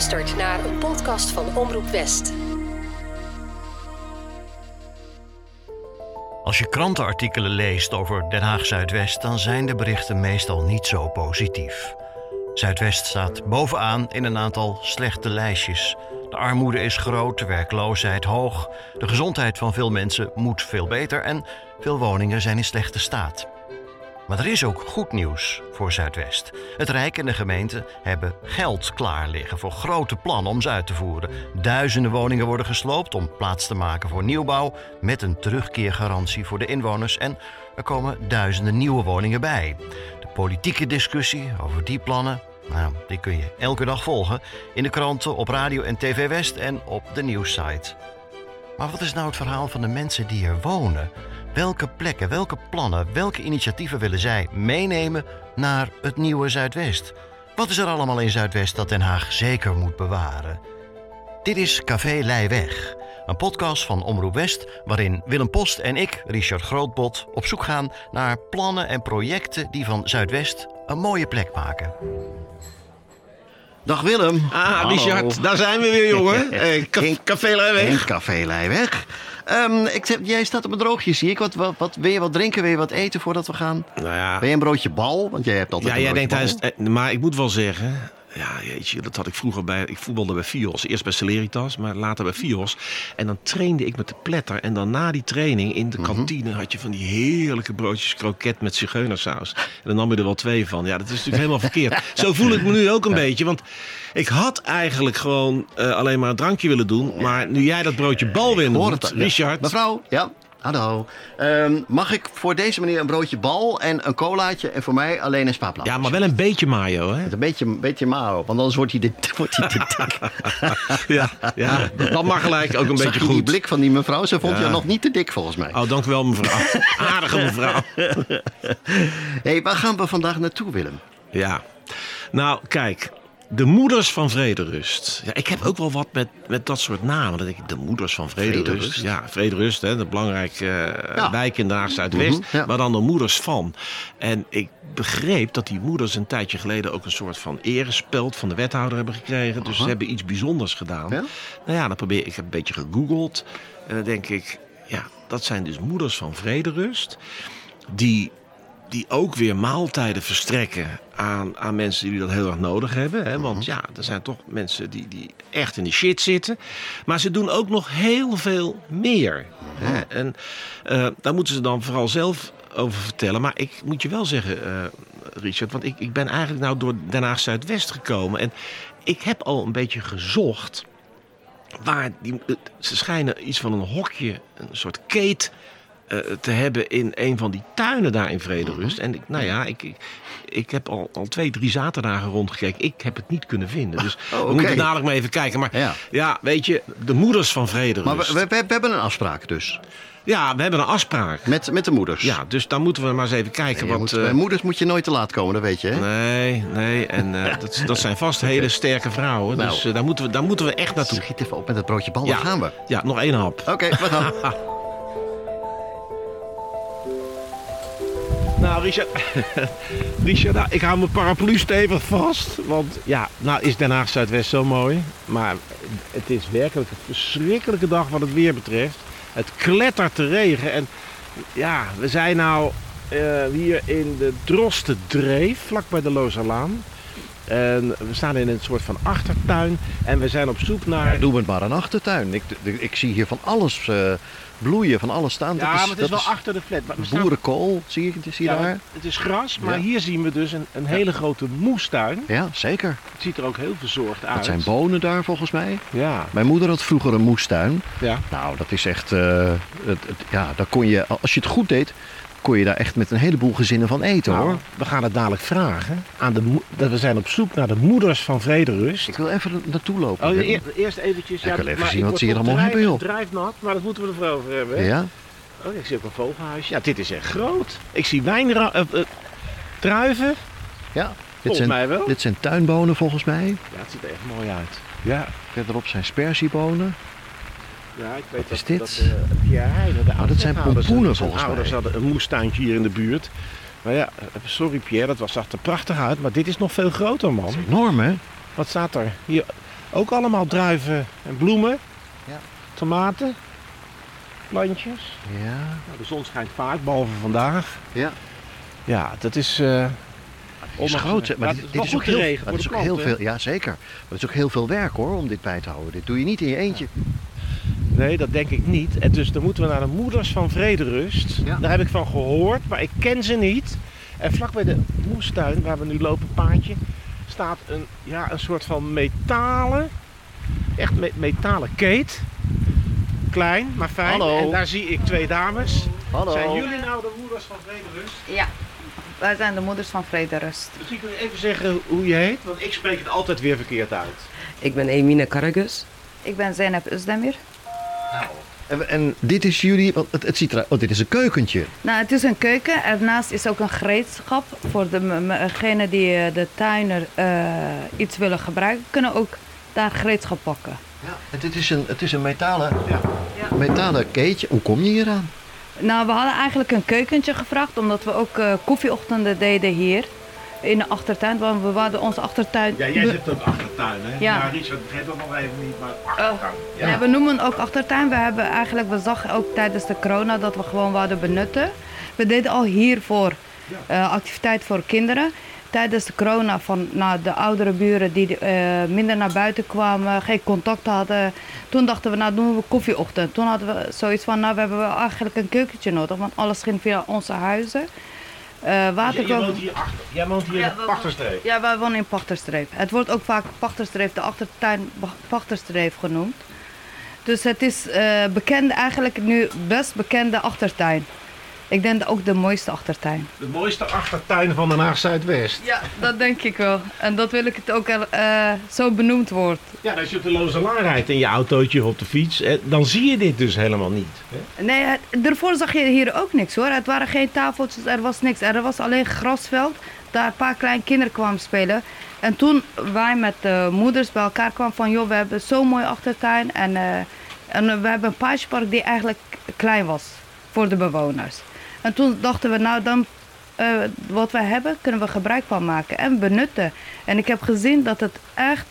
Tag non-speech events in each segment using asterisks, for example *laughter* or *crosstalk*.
luistert naar een podcast van Omroep West. Als je krantenartikelen leest over Den Haag Zuidwest, dan zijn de berichten meestal niet zo positief. Zuidwest staat bovenaan in een aantal slechte lijstjes. De armoede is groot, de werkloosheid hoog, de gezondheid van veel mensen moet veel beter en veel woningen zijn in slechte staat. Maar er is ook goed nieuws voor Zuidwest. Het Rijk en de gemeente hebben geld klaar liggen voor grote plannen om ze uit te voeren. Duizenden woningen worden gesloopt om plaats te maken voor nieuwbouw met een terugkeergarantie voor de inwoners en er komen duizenden nieuwe woningen bij. De politieke discussie over die plannen, nou, die kun je elke dag volgen in de kranten, op radio en TV West en op de nieuwssite. Maar wat is nou het verhaal van de mensen die er wonen? Welke plekken, welke plannen, welke initiatieven willen zij meenemen naar het nieuwe Zuidwest? Wat is er allemaal in Zuidwest dat Den Haag zeker moet bewaren? Dit is Café Leiweg, een podcast van Omroep West waarin Willem Post en ik, Richard Grootbot, op zoek gaan naar plannen en projecten die van Zuidwest een mooie plek maken. Dag Willem. Ah, Richard, daar zijn we weer, jongen. *laughs* Eh, ca- Café Leiweg. In Café Leiweg. Ehm, ik, jij staat op een droogje, zie ik. Wat, wat, wat, wil je wat drinken? Wil je wat eten voordat we gaan? Nou ja, Ben je een broodje bal? Want jij hebt altijd ja een jij denkt thuis... eh, Maar ik moet wel zeggen... Ja, jeetje, dat had ik vroeger bij... Ik voetbalde bij Fios. Eerst bij Celeritas, maar later bij Fios. En dan trainde ik met de pletter. En dan na die training in de Mhm. kantine... had je van die heerlijke broodjes kroket met zigeunersaus. En dan nam je er wel twee van. Ja, dat is natuurlijk helemaal verkeerd. Zo voel ik me nu ook een beetje. Want ik had eigenlijk gewoon eh, alleen maar een drankje willen doen. Maar nu jij dat broodje bal weer noemt, ja. Richard... Mevrouw, ja, hallo. Ehm, mag ik voor deze meneer een broodje bal en een colaatje... en voor mij alleen een spaapla? Ja, maar wel een beetje mayo, hè? Met een beetje, een beetje maro, want anders wordt hij, de, *laughs* wordt hij te dik. *laughs* Ja, ja dat mag gelijk ook een Zag beetje je die goed. blik van die mevrouw? Ze vond Ja. je nog niet te dik, volgens mij. Oh, dank u wel, mevrouw. *laughs* Aardige mevrouw. hey, waar gaan we vandaag naartoe, Willem? Ja. Nou, kijk. De moeders van Vrederust. Ja, ik heb ook wel wat met, met dat soort namen. Denk ik, de moeders van Vrederust. Vrederust. Ja, Vrederust, hè, de belangrijke Ja. wijk in Den Haag Zuidwest. Mhm, ja. Maar dan de moeders van. En ik begreep dat die moeders een tijdje geleden ook een soort van erespeld van de wethouder hebben gekregen. Dus ze hebben iets bijzonders gedaan. Ja? Nou ja, dan probeer ik heb een beetje gegoogeld. En dan denk ik, ja, dat zijn dus moeders van Vrederust. Die die ook weer maaltijden verstrekken aan, aan mensen die dat heel erg nodig hebben. Hè? Want ja, er zijn toch mensen die, die echt in de shit zitten. Maar ze doen ook nog heel veel meer. Hè? En eh, daar moeten ze dan vooral zelf over vertellen. Maar ik moet je wel zeggen, eh, Richard, want ik, ik ben eigenlijk nou door Den Haag Zuidwest gekomen. En ik heb al een beetje gezocht waar die, ze schijnen iets van een hokje, een soort keet te hebben in een van die tuinen daar in Vrederust. En ik, nou ja, ik, ik, ik heb al, al twee, drie zaterdagen rondgekeken. Ik heb het niet kunnen vinden. Dus *laughs* Oh, we moeten dadelijk maar even kijken. Maar Ja. ja, weet je, de moeders van Vrederust. Maar we, we, we hebben een afspraak dus. Ja, we hebben een afspraak. Met, met de moeders. Ja, dus daar moeten we maar eens even kijken. Wat, moet- eh, bij moeders moet je nooit te laat komen, dat weet je. Hè? Nee, nee. En eh, *laughs* dat, dat zijn vast hele sterke vrouwen. Nou. Dus eh, daar, moeten we, daar moeten we echt naartoe. Schiet even op met het broodje bal, Ja. daar gaan we. Ja, nog één hap. Oké, we gaan. *laughs* Nou, Richard, *laughs* Richard nou, ik hou mijn paraplu stevig vast. Want ja, nou is Den Haag Zuidwest zo mooi. Maar het is werkelijk een verschrikkelijke dag wat het weer betreft. Het klettert te regen. En ja, we zijn nou eh, hier in de Drostendreef, vlak bij de Lozerlaan. En we staan in een soort van achtertuin. En we zijn op zoek naar... Doe het maar een achtertuin. Ik, ik zie hier van alles eh, bloeien, van alles staan. Ja, dat maar het is wel achter de flat. Maar boerenkool, zie je, zie je Ja, daar? Het is gras, maar Ja. hier zien we dus een, een hele grote moestuin. Ja, zeker. Het ziet er ook heel verzorgd uit. Dat zijn bonen daar volgens mij. Ja, Mijn moeder had vroeger een moestuin. ja. Nou, dat is echt... eh, het, het- ja, daar kon je, als je het goed deed, kon je daar echt met een heleboel gezinnen van eten Nou, hoor. we gaan het dadelijk vragen. Aan de, we zijn op zoek naar de moeders van Vrederust. Ik wil even naartoe lopen. Oh, eer- eerst eventjes. Ik wil even maar zien wat ze hier allemaal hebben, joh. Drijfnat, maar dat moeten we ervoor over hebben. hè? Ja? Oh, ik zie ook een vogelhuis. Ja, dit is echt groot. Ik zie wijnra eh, druiven. Ja. Dit Volgens zijn, mij wel. dit zijn tuinbonen volgens mij. Ja, het ziet er echt mooi uit. Ja, Verderop zijn spersiebonen. Ja ik weet Wat is dat, dit? dat de Oh, dat zijn pompoenen volgens zijn ouders mij. hadden een moestuintje hier in de buurt. Maar ja, eh, sorry Pierre, dat was, zag er prachtig uit. Maar dit is nog veel groter, man. Enorm hè? Wat staat er? Hier, Ook allemaal druiven en bloemen. Ja. Tomaten. Plantjes. Ja. Nou, de zon schijnt vaak, behalve vandaag. Ja. Ja, dat is... Het is groot, maar dit, is ook heel, maar voor het is de ook heel veel. Ja, zeker. Maar het is ook heel veel werk hoor om dit bij te houden. Dit doe je niet in je eentje. Nee, dat denk ik niet. En dus dan moeten we naar de Moeders van Vrederust. Ja. Daar heb ik van gehoord, maar ik ken ze niet. En vlak bij de moestuin, waar we nu lopen, paadje, staat een, ja, een soort van metalen, echt me- metalen keet. Klein, maar fijn. Hallo. En daar zie ik twee dames. Hallo. Zijn jullie nou de Moeders van Vrederust? Ja, wij zijn de moeders van Vrederust. Misschien kun je even zeggen hoe je heet, want ik spreek het altijd weer verkeerd uit. Ik ben Emine Karagus. Ik ben Zeynep Özdemir. En, en dit is jullie, want het, het ziet eruit, oh dit is een keukentje. Nou, het is een keuken. Ernaast is ook een gereedschap. Voor degenen die eh, de tuiner eh, iets willen gebruiken, kunnen ook daar gereedschap pakken. Ja. En dit is een, het is een metalen, Ja. metalen keetje. Hoe kom je hier aan? Nou, we hadden eigenlijk een keukentje gevraagd, omdat we ook eh, koffieochtenden deden hier in de achtertuin. Want we hadden onze achtertuin. Ja, jij zit op achtertuin, hè? Ja. Nou, Richard begrijpt dat nog even niet, maar achtertuin. Ja. Oh. we noemen ook achtertuin. We hebben eigenlijk, we zagen ook tijdens de corona dat we gewoon wilden benutten. We deden al hiervoor eh activiteit voor kinderen. Tijdens de corona van nou, de oudere buren die eh, minder naar buiten kwamen, geen contact hadden. Toen dachten we, nou doen we koffieochtend. Toen hadden we zoiets van, nou we hebben eigenlijk een keukentje nodig, want alles ging via onze huizen. Eh woont hier achter. Jij woont hier Ja, in Pachterstreek. ja, wij wonen in Pachterstreef. Het wordt ook vaak Pachterstreef, de achtertuin Pachterstreef genoemd. Dus het is eh bekend, eigenlijk nu best bekende achtertuin. Ik denk ook de mooiste achtertuin. De mooiste achtertuin van Den Haag Zuidwest. Ja, dat denk ik wel. En dat wil ik het ook eh, zo benoemd wordt. Ja, als je op de Lozelaan rijdt in je autootje of op de fiets, eh, dan zie je dit dus helemaal niet. Hè? Nee, het- daarvoor zag je hier ook niks hoor. Het waren geen tafeltjes, er was niks. Er was alleen grasveld. Daar een paar kleine kinderen kwamen spelen. En toen wij met de moeders bij elkaar kwamen van... joh, we hebben zo'n mooi achtertuin. En, eh, en we hebben een paasjepark die eigenlijk klein was voor de bewoners. En toen dachten we, nou dan... eh, wat wij hebben, kunnen we gebruik van maken en benutten. En ik heb gezien dat het echt...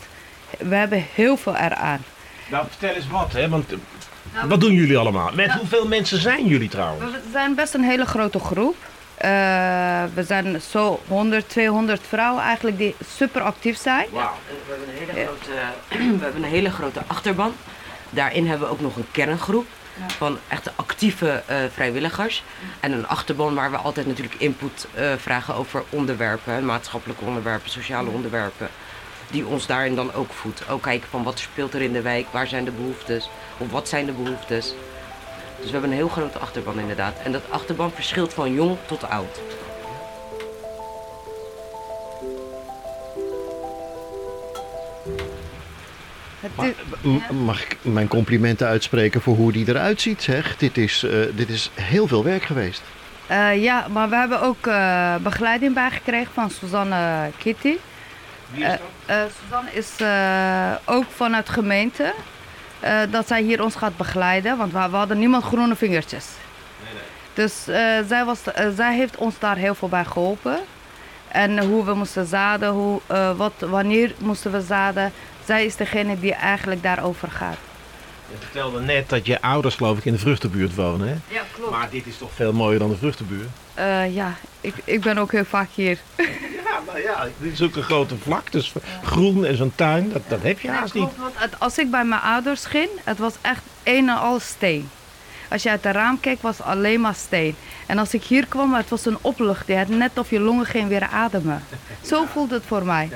We hebben heel veel eraan. Nou, vertel eens wat, hè? Want wat doen jullie allemaal? Met hoeveel mensen zijn jullie trouwens? We zijn best een hele grote groep. Eh, we zijn zo 100, 200 vrouwen eigenlijk die super actief zijn. Wauw. We hebben, een hele grote, *clears throat* we hebben een hele grote achterban. Daarin hebben we ook nog een kerngroep van echte actieve eh, vrijwilligers. En een achterban waar we altijd natuurlijk input eh, vragen over onderwerpen, maatschappelijke onderwerpen, sociale onderwerpen. Die ons daarin dan ook voedt. Ook kijken van wat speelt er in de wijk, waar zijn de behoeftes, of wat zijn de behoeftes. Dus we hebben een heel grote achterban inderdaad. En dat achterban verschilt van jong tot oud. Maar, m- mag ik mijn complimenten uitspreken voor hoe die eruit ziet, zeg? Dit is, eh, dit is heel veel werk geweest. eh, ja, maar we hebben ook eh, begeleiding bijgekregen van Suzanne Kitty. Wie is dat? Eh, Suzanne is eh, ook vanuit de gemeente. eh, dat zij hier ons gaat begeleiden, want we, we hadden niemand groene vingertjes. Dus eh, zij, was, eh, zij heeft ons daar heel veel bij geholpen. En hoe we moesten zaden, hoe, eh, wat, wanneer moesten we zaden. Zij is degene die eigenlijk daarover gaat. Je vertelde net dat je ouders geloof ik in de vruchtenbuurt wonen, hè? Ja, klopt. Maar dit is toch veel mooier dan de vruchtenbuurt? Eh, ja, ik, ik ben ook heel vaak hier. *laughs* Ja, nou ja, dit is ook een grote vlak, dus groen en zo'n tuin, dat, dat heb je haast niet. Want het- als ik bij mijn ouders ging, het was echt een en al steen. Als je uit het raam keek, was het alleen maar steen. En als ik hier kwam, het was een opluchting. Het net of je longen geen weer ademen. *laughs* Zo voelt het voor mij.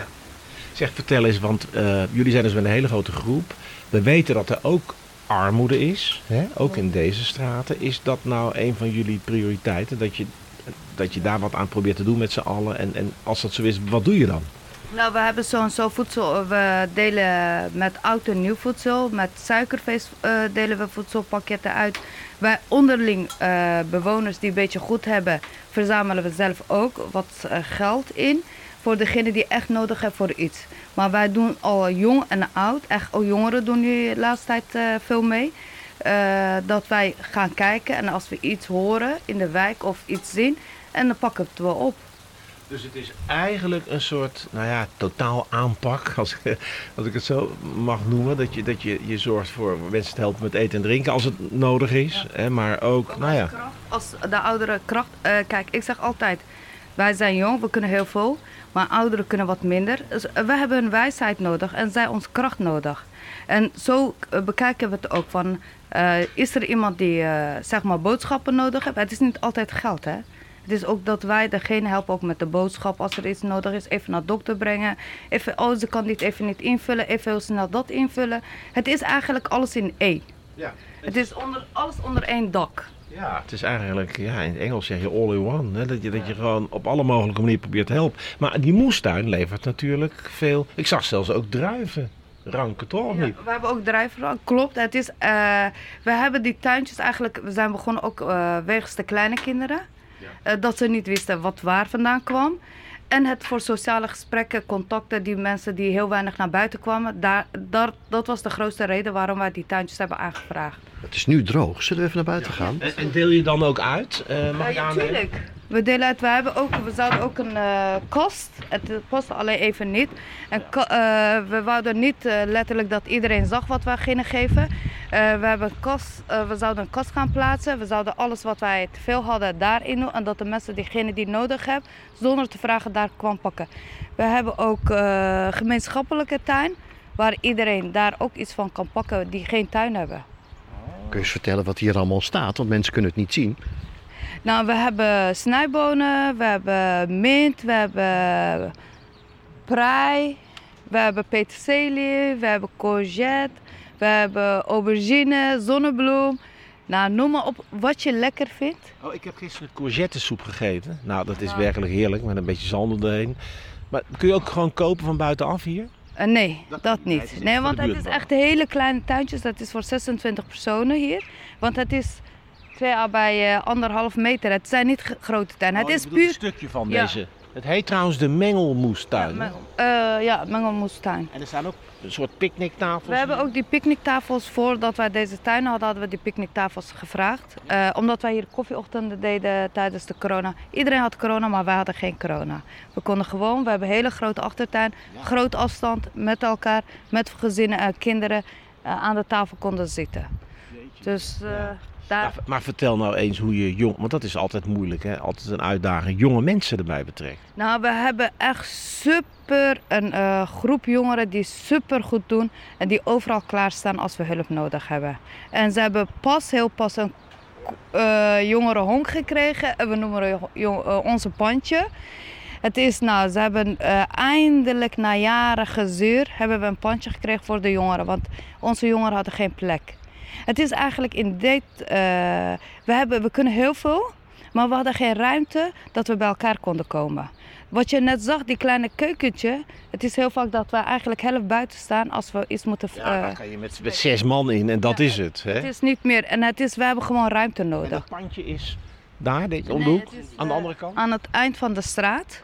Zeg, vertel eens, want eh, jullie zijn dus met een hele grote groep. We weten dat er ook armoede is, hè? ook in deze straten. Is dat nou een van jullie prioriteiten? Dat je, dat je daar wat aan probeert te doen met z'n allen? En, en als dat zo is, wat doe je dan? Nou, we hebben zo'n zo voedsel. We delen met oud en nieuw voedsel. Met suikerfeest eh, delen we voedselpakketten uit. Wij onderling eh, bewoners die een beetje goed hebben, verzamelen we zelf ook wat geld in. Voor degene die echt nodig hebben voor iets. Maar wij doen al jong en oud. Echt, ook jongeren doen nu de laatste tijd eh, veel mee. Eh, dat wij gaan kijken en als we iets horen in de wijk of iets zien, en dan pakken we het wel op. Dus het is eigenlijk een soort, nou ja, totaal aanpak, als, ik- als ik het zo mag noemen. Dat je, dat je, je zorgt voor mensen te helpen met eten en drinken als het nodig is. Hè, maar ook, nou ja, Als de oudere kracht. eh, kijk, ik zeg altijd: wij zijn jong, we kunnen heel veel. Maar ouderen kunnen wat minder. Dus, we hebben hun wijsheid nodig en zij ons kracht nodig. En zo eh, bekijken we het ook van. eh, is er iemand die eh, zeg maar boodschappen nodig heeft? Het is niet altijd geld, hè? Het is ook dat wij degene helpen ook met de boodschap als er iets nodig is. Even naar de dokter brengen. Even, oh, ze kan dit even niet invullen. Even heel snel dat invullen. Het is eigenlijk alles in één. ja. Het is onder, alles onder één dak. Ja, het is eigenlijk, ja, in het Engels zeg je all in one. Hè? Dat, je, dat je gewoon op alle mogelijke manieren probeert te helpen. Maar die moestuin levert natuurlijk veel. Ik zag zelfs ook druiven. Ranken toch Ja, niet? we hebben ook drijfverhaal. Klopt, het is, eh, we hebben die tuintjes eigenlijk, we zijn begonnen ook eh wegens de kleine kinderen. Eh, dat ze niet wisten wat waar vandaan kwam. En het voor sociale gesprekken, contacten, die mensen die heel weinig naar buiten kwamen. Daar, daar, dat was de grootste reden waarom wij die tuintjes hebben aangevraagd. Het is nu droog. Zullen we even naar buiten gaan? En, en deel je dan ook uit? Eh, mag ik ja, aannemen? We delen uit, we, hebben ook, we zouden ook een eh, kast, het past alleen even niet. En eh, we wouden niet eh, letterlijk dat iedereen zag wat wij gingen geven. We, hebben eh, we zouden een kast gaan plaatsen. We zouden alles wat wij te veel hadden daarin doen. En dat de mensen diegene die het nodig hebben, zonder te vragen, daar kwam pakken. We hebben ook gemeenschappelijke tuin, waar iedereen daar ook iets van kan pakken die geen tuin hebben. Kun je eens vertellen wat hier allemaal staat? Want mensen kunnen het niet zien. Nou, we hebben snijbonen, we hebben mint, we hebben prei, we hebben peterselie, we hebben courgette, we hebben aubergine, zonnebloem. Nou, noem maar op wat je lekker vindt. Oh, ik heb gisteren courgettesoep gegeten. Nou, dat is werkelijk heerlijk met een beetje zand erheen. Maar kun je ook gewoon kopen van buitenaf hier? Eh, nee, Dat dat, niet. Nee, want het is echt hele kleine tuintjes. Dat is voor 26 personen hier. Want het is twee à bij eh, anderhalf meter. Het zijn niet grote tuinen. Oh, het is puur... een stukje van Ja. deze. Het heet trouwens de mengelmoestuin. Ja, eh, ja, mengelmoestuin. En er staan ook een soort picknicktafels. We hebben ook die picknicktafels, voordat wij deze tuin hadden, hadden we die picknicktafels gevraagd. Eh, omdat wij hier koffieochtenden deden tijdens de corona. Iedereen had corona, maar wij hadden geen corona. We konden gewoon, we hebben een hele grote achtertuin, groot afstand met elkaar, met gezinnen en kinderen aan de tafel konden zitten. Dus eh, daar... Maar, maar vertel nou eens hoe je jong, want dat is altijd moeilijk, hè? altijd een uitdaging, jonge mensen erbij betrekt. Nou, we hebben echt super een eh, groep jongeren die super goed doen en die overal klaarstaan als we hulp nodig hebben. En ze hebben pas heel pas een eh jongerenhonk gekregen en we noemen jong- eh, onze pandje. Het is nou, ze hebben eindelijk na jaren gezeur hebben we een pandje gekregen voor de jongeren, want onze jongeren hadden geen plek. Het is eigenlijk in dit, eh, we, hebben, we kunnen heel veel, maar we hadden geen ruimte dat we bij elkaar konden komen. Wat je net zag, die kleine keukentje, het is heel vaak dat we eigenlijk helft buiten staan als we iets moeten... Ja, eh, daar kan je met, met zes man in en dat Ja, is het. Hè? het is niet meer, en het is, we hebben gewoon ruimte En nodig. dat pandje is daar, dit, om de Nee, hoek, het is, aan de eh, andere kant. Aan het eind van de straat.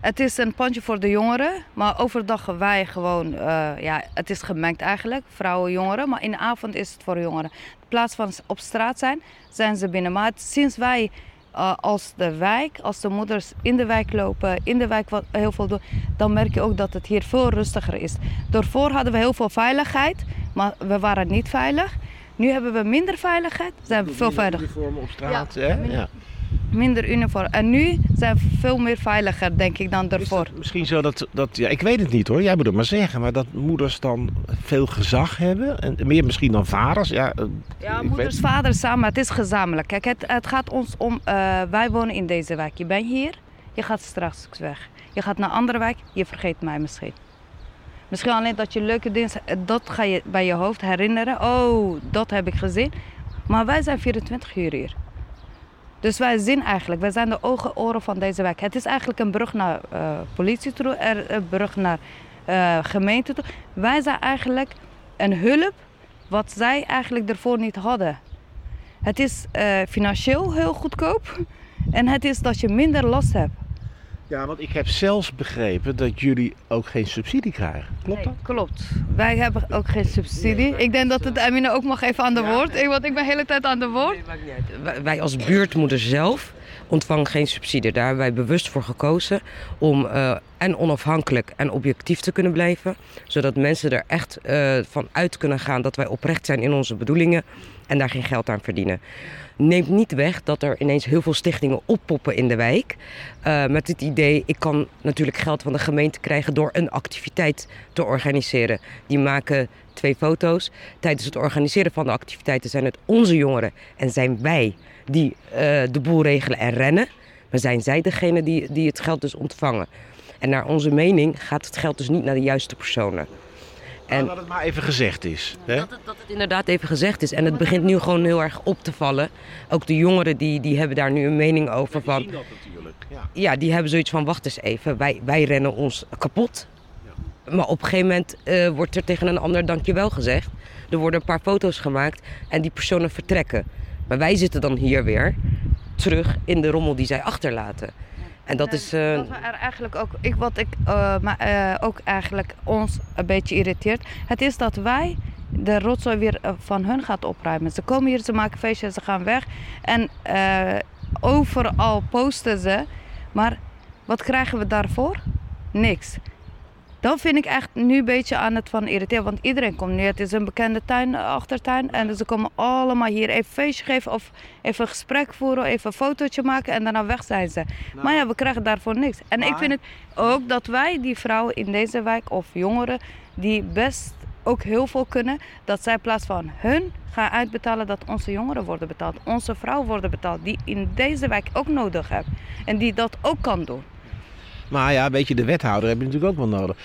Het is een pandje voor de jongeren, maar overdag wij gewoon, eh, ja, het is gemengd eigenlijk, vrouwen, jongeren. Maar in de avond is het voor jongeren. In plaats van op straat zijn, zijn ze binnen. Maar het- sinds wij eh, als de wijk, als de moeders in de wijk lopen, in de wijk wat heel veel doen, dan merk je ook dat het hier veel rustiger is. Daarvoor hadden we heel veel veiligheid, maar we waren niet veilig. Nu hebben we minder veiligheid, zijn we veel veiliger. Uniformen op straat, Ja, hè? Ja. Minder uniform. En nu zijn we veel meer veiliger, denk ik, dan daarvoor. misschien zo dat, dat, ja, ik weet het niet hoor, jij moet het maar zeggen, maar dat moeders dan veel gezag hebben, en meer misschien dan vaders. Ja, eh, Ja, moeders, weet- vaders samen, het is gezamenlijk. Kijk, het, het gaat ons om, eh, wij wonen in deze wijk. Je bent hier, je gaat straks weg. Je gaat naar een andere wijk, je vergeet mij misschien. Misschien alleen dat je leuke dingen, dat ga je bij je hoofd herinneren. Oh, dat heb ik gezien. Maar wij zijn 24 uur hier. Dus wij zien eigenlijk, wij zijn de ogen, oren van deze wijk. Het is eigenlijk een brug naar eh, politie toe, een brug naar eh, gemeente toe. Wij zijn eigenlijk een hulp wat zij eigenlijk ervoor niet hadden. Het is eh, financieel heel goedkoop en het is dat je minder last hebt. Ja, want ik heb zelfs begrepen dat jullie ook geen subsidie krijgen. Klopt dat? Nee, klopt. Wij hebben ook geen subsidie. Ik denk dat het Amine ook mag even aan de woord. Ik, want ik ben de hele tijd aan de woord. Nee, maakt niet uit. Wij- Wij als buurtmoeder zelf ontvangen geen subsidie. Daar hebben wij bewust voor gekozen om uh, en onafhankelijk en objectief te kunnen blijven. Zodat mensen er echt uh, van uit kunnen gaan dat wij oprecht zijn in onze bedoelingen en daar geen geld aan verdienen. Neemt niet weg dat er ineens heel veel stichtingen oppoppen in de wijk. Uh, met het idee, ik kan natuurlijk geld van de gemeente krijgen door een activiteit te organiseren. Die maken twee foto's. Tijdens het organiseren van de activiteiten zijn het onze jongeren en zijn wij die uh, de boel regelen en rennen. Maar zijn zij degene die, die het geld dus ontvangen. En naar onze mening gaat het geld dus niet naar de juiste personen. En dat het maar even gezegd is. Hè? Dat, het, dat het inderdaad even gezegd is. En het begint nu gewoon heel erg op te vallen. Ook de jongeren die, die hebben daar nu een mening over. Van, zien dat natuurlijk. Ja. ja, die hebben zoiets van, wacht eens even, wij, wij rennen ons kapot. Maar op een gegeven moment uh, wordt er tegen een ander dankjewel gezegd. Er worden een paar foto's gemaakt en die personen vertrekken. Maar wij zitten dan hier weer terug in de rommel die zij achterlaten. En dat is. Uh... Wat er eigenlijk ook, ik, wat ik uh, maar, uh, ook eigenlijk ons een beetje irriteert, het is dat wij de rotzooi weer van hun gaat opruimen. Ze komen hier, ze maken feestjes, ze gaan weg. En overal posten ze. Maar wat krijgen we daarvoor? Niks. Dat vind ik echt nu een beetje aan het van irriteren. Want iedereen komt nu. Het is een bekende tuin, achtertuin. En ze komen allemaal hier even feestje geven. Of even een gesprek voeren. Even een fotootje maken. En daarna weg zijn ze. Nou, maar ja, we krijgen daarvoor niks. En maar... ik vind het ook dat wij, die vrouwen in deze wijk. Of jongeren. Die best ook heel veel kunnen. Dat zij in plaats van hun gaan uitbetalen. Dat onze jongeren worden betaald. Onze vrouwen worden betaald. Die in deze wijk ook nodig hebben. En die dat ook kan doen. Maar ja, weet je, de wethouder heb je natuurlijk ook wel nodig.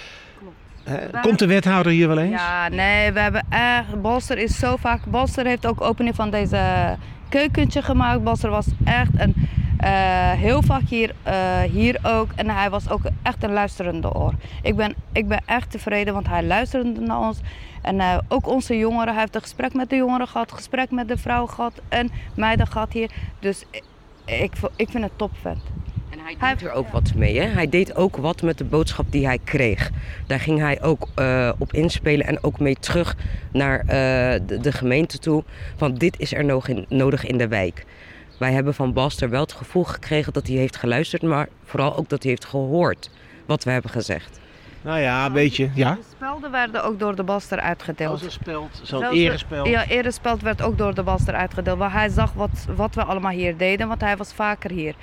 Komt de wethouder hier wel eens? Ja, nee, we hebben echt... Bolster is zo vaak... Bolster heeft ook opening van deze keukentje gemaakt. Bolster was echt een, uh, heel vaak hier, uh, hier ook. En hij was ook echt een luisterende oor. Ik ben, ik ben echt tevreden, want hij luisterde naar ons. En uh, ook onze jongeren. Hij heeft een gesprek met de jongeren gehad. Gesprek met de vrouw gehad. En meiden gehad hier. Dus ik, ik, ik vind het topvent hij deed er ook wat mee. Hè? Hij deed ook wat met de boodschap die hij kreeg. Daar ging hij ook uh, op inspelen en ook mee terug naar uh, de, de, gemeente toe. Van dit is er nog in, nodig in de wijk. Wij hebben van Baster wel het gevoel gekregen dat hij heeft geluisterd, maar vooral ook dat hij heeft gehoord wat we hebben gezegd. Nou ja, een beetje, ja. De spelden werden ook door de Baster uitgedeeld. Zo'n speld, zo'n erespeld. Ja, erespeld werd ook door de Baster uitgedeeld. Waar hij zag wat, wat we allemaal hier deden, want hij was vaker hier.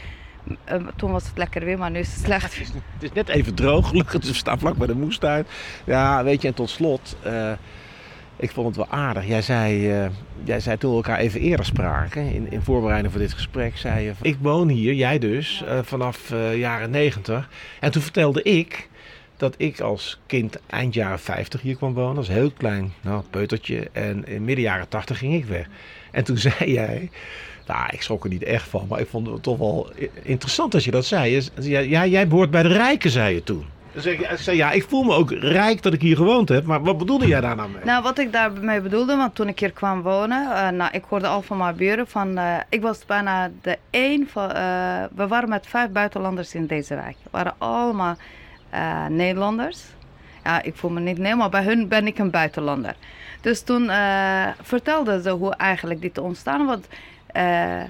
Uh, toen was het lekker weer, maar nu is het slecht. *laughs* Het, is, net even droog, gelukkig. *laughs* We staan vlak bij de moestuin. Ja, weet je, en tot slot, uh, ik vond het wel aardig. Jij zei, uh, jij zei toen we elkaar even eerder spraken, in, in voorbereiding voor dit gesprek, zei je... Ik woon hier, jij dus, vanaf jaren negentig. En toen vertelde ik dat ik als kind eind jaren 50 hier kwam wonen. Als heel klein nou, peutertje. En in midden jaren 80 ging ik weg. En toen *laughs* zei jij nou, ik schrok er niet echt van, maar ik vond het toch wel interessant als je dat zei. Ja, jij behoort bij de rijken, zei je toen. Dus ik zei, ja, ik voel me ook rijk dat ik hier gewoond heb. Maar wat bedoelde jij daar nou mee? Nou, wat ik daarmee bedoelde, want toen ik hier kwam wonen... Uh, nou, ik hoorde al van mijn buren van... Uh, ik was bijna de één van... Uh, we waren met vijf buitenlanders in deze wijk. We waren allemaal Nederlanders. Ja, ik voel me niet nee, maar bij hun ben ik een buitenlander. Dus toen vertelden ze hoe eigenlijk dit ontstaan was. Uh,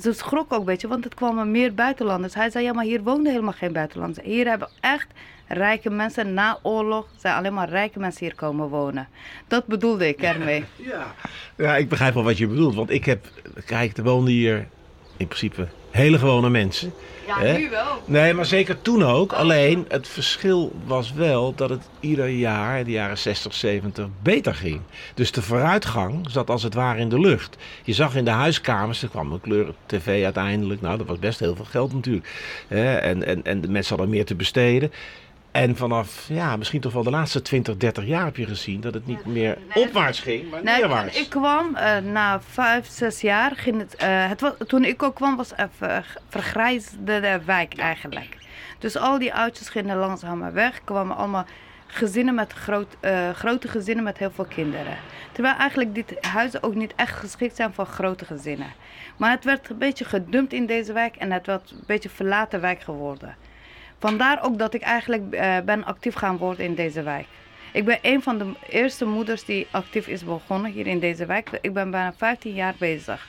ze schrok ook een beetje, want het kwamen meer buitenlanders. Hij zei, ja, maar hier woonden helemaal geen buitenlanders. Hier hebben echt rijke mensen, na oorlog zijn alleen maar rijke mensen hier komen wonen. Dat bedoelde ik ermee. *laughs* Ja, ja ik begrijp wel wat je bedoelt. Want ik heb, kijk, er woonden hier in principe hele gewone mensen. Ja, nu wel. Nee, maar zeker toen ook. Alleen het verschil was wel dat het ieder jaar, in de jaren 60, 70, beter ging. Dus de vooruitgang zat als het ware in de lucht. Je zag in de huiskamers, er kwam een kleur tv uiteindelijk. Nou, dat was best heel veel geld natuurlijk. En, en, en de mensen hadden meer te besteden. En vanaf, ja, misschien toch wel de laatste 20, 30 jaar heb je gezien dat het niet meer opwaarts ging, maar nee, neerwaarts. Ik kwam uh, na 5, 6 jaar, ging het, uh, het was, toen ik ook kwam, was even vergrijsde de wijk eigenlijk. Dus al die oudjes gingen langzaam weg, kwamen allemaal gezinnen met groot, uh, grote gezinnen met heel veel kinderen. Terwijl eigenlijk dit huizen ook niet echt geschikt zijn voor grote gezinnen. Maar het werd een beetje gedumpt in deze wijk en het werd een beetje verlaten wijk geworden. Vandaar ook dat ik eigenlijk uh, ben actief gaan worden in deze wijk. Ik ben een van de eerste moeders die actief is begonnen hier in deze wijk. Ik ben bijna 15 jaar bezig.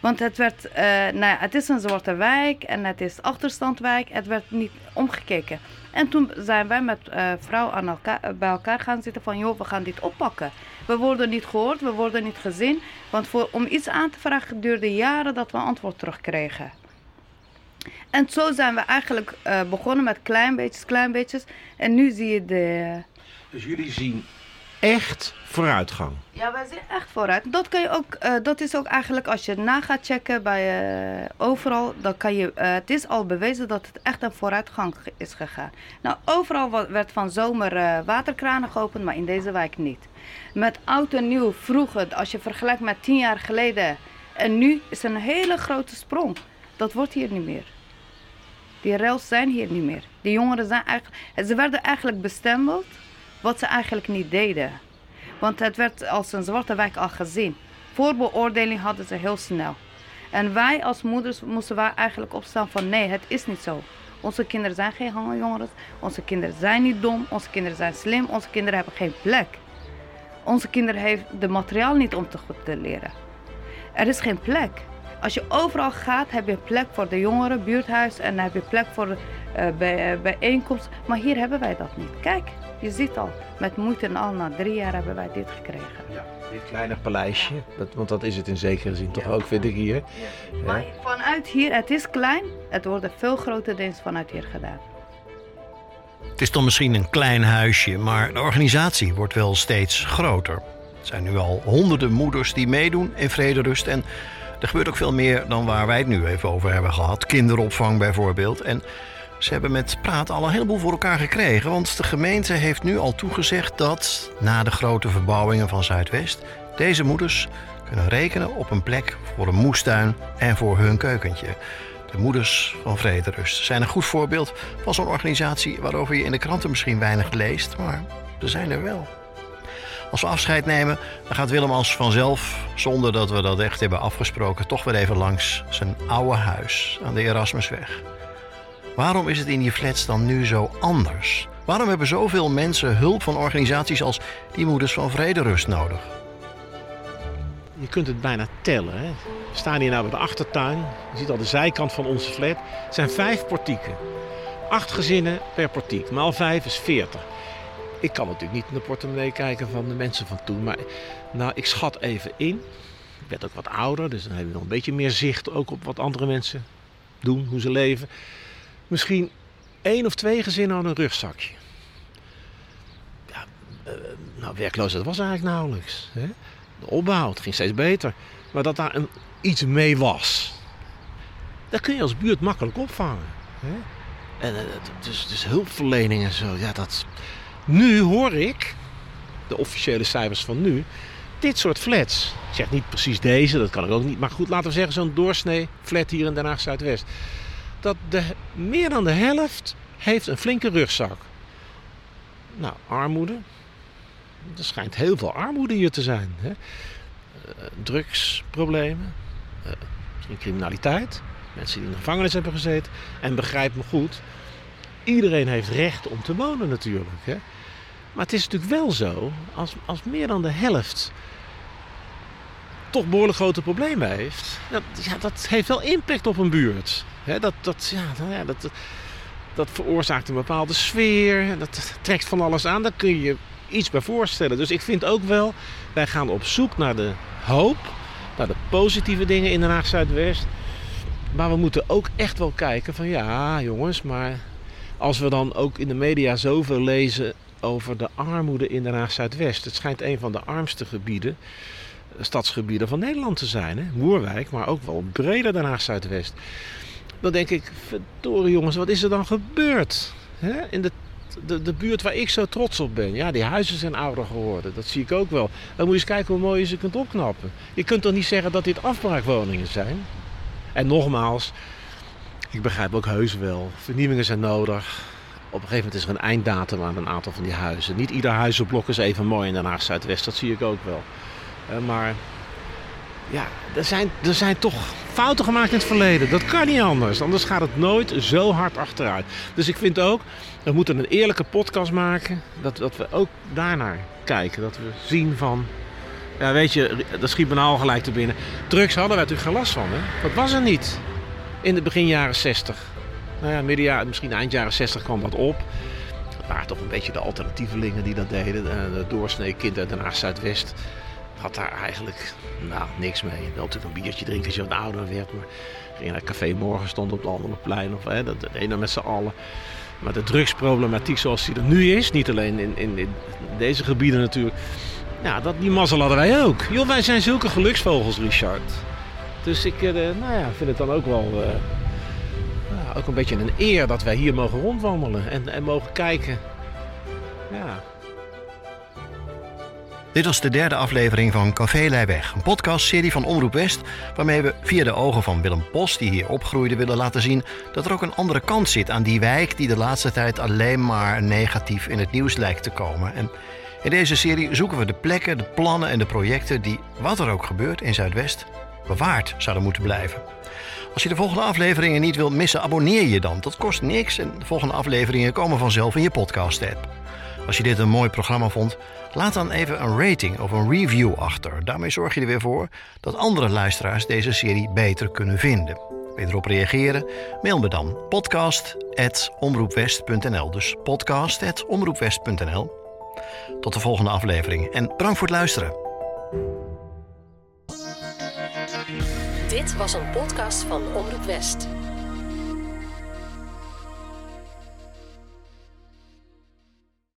Want het, werd, uh, nou ja, het is een zwarte wijk en het is achterstandwijk. Het werd niet omgekeken. En toen zijn wij met uh, vrouw aan elkaar, bij elkaar gaan zitten van... joh, we gaan dit oppakken. We worden niet gehoord, we worden niet gezien. Want voor, om iets aan te vragen duurde jaren dat we antwoord terugkregen. En zo zijn we eigenlijk uh, begonnen met klein beetjes, klein beetjes. En nu zie je de... Dus jullie zien echt vooruitgang. Ja, wij zien echt vooruit. Dat, kan je ook, uh, dat is ook eigenlijk als je na gaat checken bij uh, overal, dan kan je, het is al bewezen dat het echt een vooruitgang is gegaan. Nou, overal werd van zomer waterkranen geopend, maar in deze wijk niet. Met oud en nieuw vroeger, als je vergelijkt met tien jaar geleden en nu, is een hele grote sprong. Dat wordt hier niet meer. Die rails zijn hier niet meer. Die jongeren zijn eigenlijk, ze werden eigenlijk bestempeld wat ze eigenlijk niet deden. Want het werd als een zwarte wijk al gezien. Voorbeoordeling hadden ze heel snel. En wij als moeders moesten wij eigenlijk opstaan van nee, het is niet zo. Onze kinderen zijn geen hangeljongeren. Onze kinderen zijn niet dom. Onze kinderen zijn slim. Onze kinderen hebben geen plek. Onze kinderen hebben de materiaal niet om te goed te leren. Er is geen plek. Als je overal gaat, heb je plek voor de jongeren, buurthuis en heb je plek voor uh, bij, uh, bijeenkomst. Maar hier hebben wij dat niet. Kijk, je ziet al, met moeite en al, na drie jaar hebben wij dit gekregen. Ja, dit kleine paleisje, dat, want dat is het in zekere zin toch ook, vind ik hier. Ja. Maar vanuit hier, het is klein, het wordt veel groter dienst vanuit hier gedaan. Het is dan misschien een klein huisje, maar de organisatie wordt wel steeds groter. Er zijn nu al honderden moeders die meedoen in Vrederust en er gebeurt ook veel meer dan waar wij het nu even over hebben gehad. Kinderopvang bijvoorbeeld. En ze hebben met praat al een heleboel voor elkaar gekregen. Want de gemeente heeft nu al toegezegd dat na de grote verbouwingen van Zuidwest deze moeders kunnen rekenen op een plek voor een moestuin en voor hun keukentje. De Moeders van Vrederust zijn een goed voorbeeld van zo'n organisatie waarover je in de kranten misschien weinig leest, maar ze zijn er wel. Als we afscheid nemen, dan gaat Willem als vanzelf, zonder dat we dat echt hebben afgesproken, toch weer even langs zijn oude huis aan de Erasmusweg. Waarom is het in die flats dan nu zo anders? Waarom hebben zoveel mensen hulp van organisaties als die Moeders van Vrederust nodig? Je kunt het bijna tellen. Hè? We staan hier nou bij de achtertuin. Je ziet al de zijkant van onze flat. Het zijn vijf portieken. Acht gezinnen per portiek. Maal vijf is veertig. Ik kan natuurlijk niet in de portemonnee kijken van de mensen van toen. Maar nou, ik schat even in. Ik werd ook wat ouder, dus dan heb je nog een beetje meer zicht ook op wat andere mensen doen, hoe ze leven. Misschien één of twee gezinnen hadden een rugzakje. Ja, uh, nou, werkloosheid was eigenlijk nauwelijks. Hè? De opbouw, het ging steeds beter. Maar dat daar een, iets mee was, dat kun je als buurt makkelijk opvangen. Hè? En dus, dus hulpverlening en zo, ja, dat. Nu hoor ik, de officiële cijfers van nu, dit soort flats. Ik zeg niet precies deze, dat kan ik ook niet. Maar goed, laten we zeggen zo'n doorsnee flat hier in Den Haag Zuidwest dat de, meer dan de helft heeft een flinke rugzak. Nou, armoede. Er schijnt heel veel armoede hier te zijn. Hè? Uh, drugsproblemen, uh, misschien criminaliteit, mensen die in de gevangenis hebben gezeten. En begrijp me goed, iedereen heeft recht om te wonen natuurlijk. Hè? Maar het is natuurlijk wel zo, als, als meer dan de helft toch behoorlijk grote problemen heeft, dat, ja, dat heeft wel impact op een buurt dat, dat, ja, dat, dat veroorzaakt een bepaalde sfeer. Dat trekt van alles aan. Daar kun je je iets bij voorstellen. Dus ik vind ook wel, wij gaan op zoek naar de hoop. Naar de positieve dingen in Den Haag Zuidwest. Maar we moeten ook echt wel kijken van ja, jongens, maar als we dan ook in de media zoveel lezen over de armoede in Den Haag Zuidwest. Het schijnt een van de armste gebieden, stadsgebieden van Nederland te zijn. Hè? Moerwijk, maar ook wel breder Den Haag Zuidwest. Dan denk ik, verdorie jongens, wat is er dan gebeurd? In de, de, de buurt waar ik zo trots op ben. Ja, die huizen zijn ouder geworden. Dat zie ik ook wel. Dan moet je eens kijken hoe mooi je ze kunt opknappen. Je kunt toch niet zeggen dat dit afbraakwoningen zijn? En nogmaals, ik begrijp ook heus wel. Vernieuwingen zijn nodig. Op een gegeven moment is er een einddatum aan een aantal van die huizen. Niet ieder huizenblok is even mooi in Den Haag Zuidwest. Dat zie ik ook wel. Maar ja, er zijn, er zijn toch fouten gemaakt in het verleden. Dat kan niet anders. Anders gaat het nooit zo hard achteruit. Dus ik vind ook, we moeten een eerlijke podcast maken. Dat, dat we ook daarnaar kijken. Dat we zien van, Ja, weet je, dat schiet me al gelijk te binnen. Drugs hadden wij natuurlijk geen last van, hè? Dat was er niet. In de begin jaren 60. Nou ja, midden misschien eind jaren 60 kwam dat op. Dat waren toch een beetje de alternatievelingen die dat deden. De doorsnee kind uit Den Haag Zuidwest had daar eigenlijk nou, niks mee. Wel natuurlijk een biertje drinken als je wat ouder werd. Maar ging naar het café morgen stond op het andere plein. Of hè, dat ene met z'n allen. Maar de drugsproblematiek zoals die er nu is, niet alleen in, in, deze gebieden natuurlijk. Ja, dat, die mazzel hadden wij ook. Joh, wij zijn zulke geluksvogels, Richard. Dus ik eh, nou ja, vind het dan ook wel uh, ook een beetje een eer dat wij hier mogen rondwandelen en, en mogen kijken. Ja. Dit was de derde aflevering van Café Leijweg, een podcastserie van Omroep West, waarmee we via de ogen van Willem Post, die hier opgroeide, willen laten zien dat er ook een andere kant zit aan die wijk die de laatste tijd alleen maar negatief in het nieuws lijkt te komen. En in deze serie zoeken we de plekken, de plannen en de projecten die, wat er ook gebeurt in Zuidwest, bewaard zouden moeten blijven. Als je de volgende afleveringen niet wilt missen, abonneer je dan. Dat kost niks en de volgende afleveringen komen vanzelf in je podcast-app. Als je dit een mooi programma vond, laat dan even een rating of een review achter. Daarmee zorg je er weer voor dat andere luisteraars deze serie beter kunnen vinden. Wil je erop reageren? Mail me dan podcast.omroepwest.nl Dus podcast.omroepwest.nl Tot de volgende aflevering en bedankt voor het luisteren. Dit was een podcast van Omroep West.